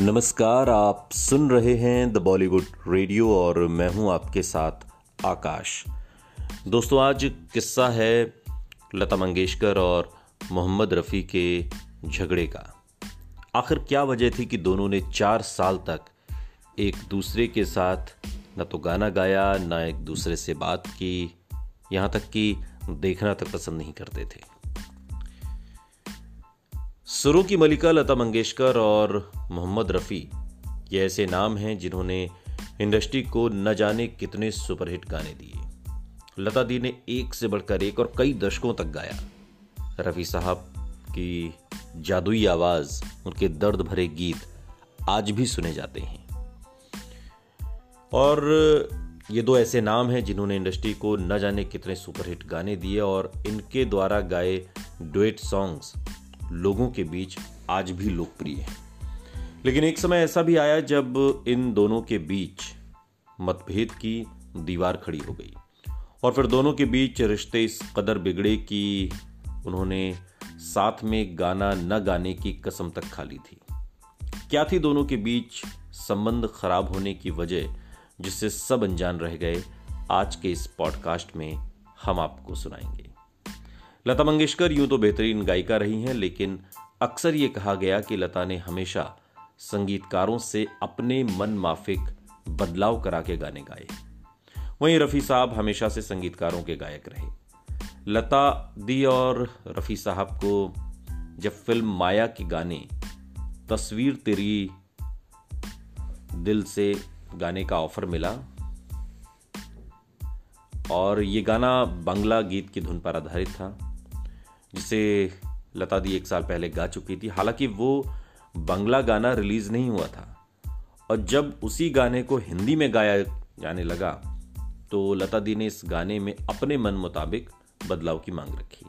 नमस्कार, आप सुन रहे हैं द बॉलीवुड रेडियो और मैं हूँ आपके साथ आकाश। दोस्तों, आज किस्सा है लता मंगेशकर और मोहम्मद रफ़ी के झगड़े का। आखिर क्या वजह थी कि दोनों ने चार साल तक एक दूसरे के साथ न तो गाना गाया, ना एक दूसरे से बात की? यहाँ तक कि देखना तक पसंद नहीं करते थे। सुरों की मलिका लता मंगेशकर और मोहम्मद रफ़ी, ये ऐसे नाम हैं जिन्होंने इंडस्ट्री को न जाने कितने सुपरहिट गाने दिए। लता दी ने एक से बढ़कर एक और कई दशकों तक गाया। रफ़ी साहब की जादुई आवाज़, उनके दर्द भरे गीत आज भी सुने जाते हैं। और ये दो ऐसे नाम हैं जिन्होंने इंडस्ट्री को न जाने कितने सुपरहिट गाने दिए और इनके द्वारा गाए डुएट सॉन्ग्स लोगों के बीच आज भी लोकप्रिय है। लेकिन एक समय ऐसा भी आया जब इन दोनों के बीच मतभेद की दीवार खड़ी हो गई और फिर दोनों के बीच रिश्ते इस कदर बिगड़े कि उन्होंने साथ में गाना न गाने की कसम तक खा ली थी। क्या थी दोनों के बीच संबंध खराब होने की वजह जिससे सब अनजान रह गए? आज के इस पॉडकास्ट में हम आपको सुनाएँगे। लता मंगेशकर यूँ तो बेहतरीन गायिका रही हैं, लेकिन अक्सर ये कहा गया कि लता ने हमेशा संगीतकारों से अपने मन माफिक बदलाव करा के गाने गाए। वहीं रफ़ी साहब हमेशा से संगीतकारों के गायक रहे। लता दी और रफ़ी साहब को जब फ़िल्म माया के गाने, तस्वीर तेरी दिल से गाने का ऑफ़र मिला, और ये गाना बंगला गीत की धुन पर आधारित था। जिसे लता दी एक साल पहले गा चुकी थी। हालाँकि वो बंगला गाना रिलीज़ नहीं हुआ था। और जब उसी गाने को हिंदी में गाया जाने लगा तो लता दी ने इस गाने में अपने मन मुताबिक बदलाव की मांग रखी,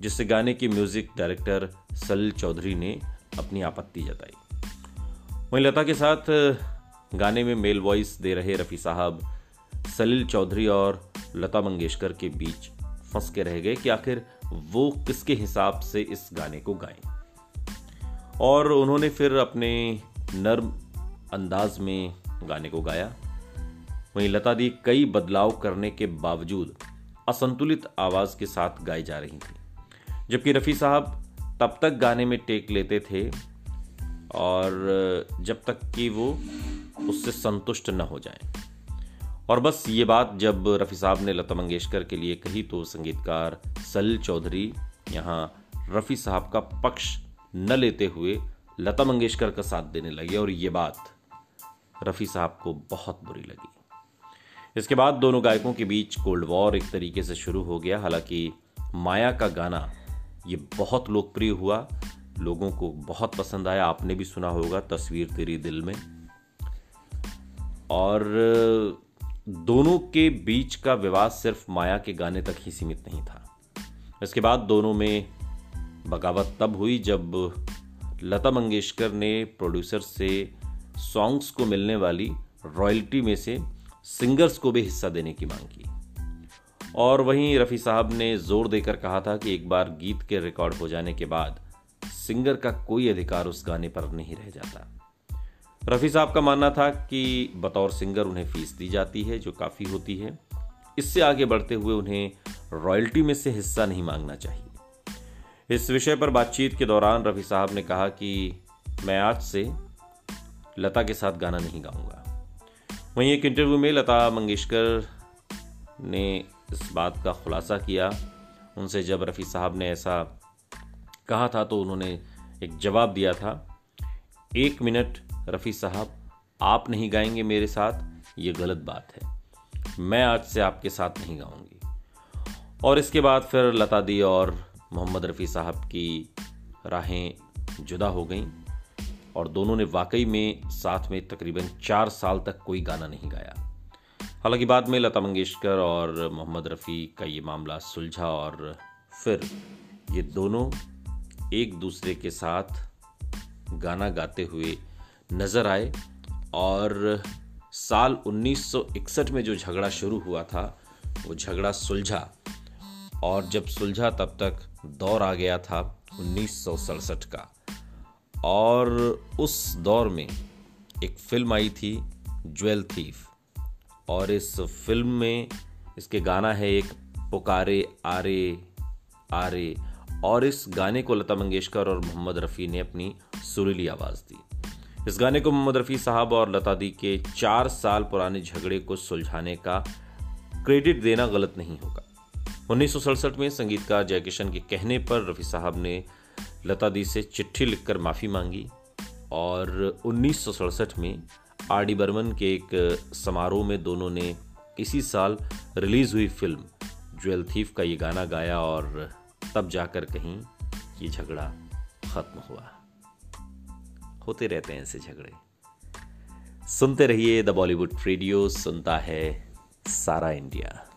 जिससे गाने के म्यूज़िक डायरेक्टर सलिल चौधरी ने अपनी आपत्ति जताई। वहीं लता के साथ गाने में मेल वॉइस दे रहे रफ़ी साहब, सलिल चौधरी और लता मंगेशकर के बीच फंस के रह गए कि आखिर वो किसके हिसाब से इस गाने को गाएँ? और उन्होंने फिर अपने नर्म अंदाज में गाने को गाया। वहीं लता दी कई बदलाव करने के बावजूद असंतुलित आवाज़ के साथ गाई जा रही थी। जबकि रफ़ी साहब तब तक गाने में टेक लेते थे और जब तक कि वो उससे संतुष्ट न हो जाएँ। और बस ये बात जब रफ़ी साहब ने लता मंगेशकर के लिए कही तो संगीतकार सलिल चौधरी यहाँ रफ़ी साहब का पक्ष न लेते हुए लता मंगेशकर का साथ देने लगे और ये बात रफ़ी साहब को बहुत बुरी लगी। इसके बाद दोनों गायकों के बीच कोल्ड वॉर एक तरीके से शुरू हो गया। हालाँकि माया का गाना ये बहुत लोकप्रिय हुआ। लोगों को बहुत पसंद आया। आपने भी सुना होगा, तस्वीर तेरी दिल में। और दोनों के बीच का विवाद सिर्फ़ माया के गाने तक ही सीमित नहीं था। इसके बाद दोनों में बगावत तब हुई जब लता मंगेशकर ने प्रोड्यूसर से सॉन्ग्स को मिलने वाली रॉयल्टी में से सिंगर्स को भी हिस्सा देने की मांग की। और वहीं रफ़ी साहब ने ज़ोर देकर कहा था कि एक बार गीत के रिकॉर्ड हो जाने के बाद सिंगर का कोई अधिकार उस गाने पर नहीं रह जाता। रफ़ी साहब का मानना था कि बतौर सिंगर उन्हें फ़ीस दी जाती है, जो काफ़ी होती है। इससे आगे बढ़ते हुए उन्हें रॉयल्टी में से हिस्सा नहीं मांगना चाहिए। इस विषय पर बातचीत के दौरान रफ़ी साहब ने कहा कि मैं आज से लता के साथ गाना नहीं गाऊँगा। वहीं एक इंटरव्यू में लता मंगेशकर ने इस बात का खुलासा किया। उनसे जब रफ़ी साहब ने ऐसा कहा था तो उन्होंने एक जवाब दिया था, एक मिनट रफ़ी साहब, आप नहीं गाएँगे मेरे साथ? ये गलत बात है। मैं आज से आपके साथ नहीं गाऊँगी। और इसके बाद फिर लता दी और मोहम्मद रफ़ी साहब की राहें जुदा हो गईं और दोनों ने वाकई में साथ में तकरीबन चार साल तक कोई गाना नहीं गाया। हालाँकि बाद में लता मंगेशकर और मोहम्मद रफ़ी का ये मामला सुलझा और फिर ये दोनों एक दूसरे के साथ गाना गाते हुए नज़र आए और साल 1961 में जो झगड़ा शुरू हुआ था, वो झगड़ा सुलझा। और जब सुलझा, तब तक दौर आ गया था उन्नीस सौ सड़सठ का। और उस दौर में एक फ़िल्म आई थी, ज्वेल थीफ। और इस फ़िल्म में इसके गाना है एक पुकारे आरे आरे। और इस गाने को लता मंगेशकर और मोहम्मद रफ़ी ने अपनी सुरीली आवाज़ दी। इस गाने को मोहम्मद रफ़ी साहब और लता दी के चार साल पुराने झगड़े को सुलझाने का क्रेडिट देना गलत नहीं होगा। उन्नीस सौ सड़सठ में संगीतकार जयकिशन के कहने पर रफ़ी साहब ने लता दी से चिट्ठी लिखकर माफ़ी मांगी और उन्नीस सौ सड़सठ में आर डी बर्मन के एक समारोह में दोनों ने इसी साल रिलीज़ हुई फ़िल्म ज्वेल थीफ का ये गाना गाया और तब जाकर कहीं ये झगड़ा खत्म हुआ। होते रहते हैं ऐसे झगड़े। सुनते रहिए द बॉलीवुड रेडियो सुनता है सारा इंडिया।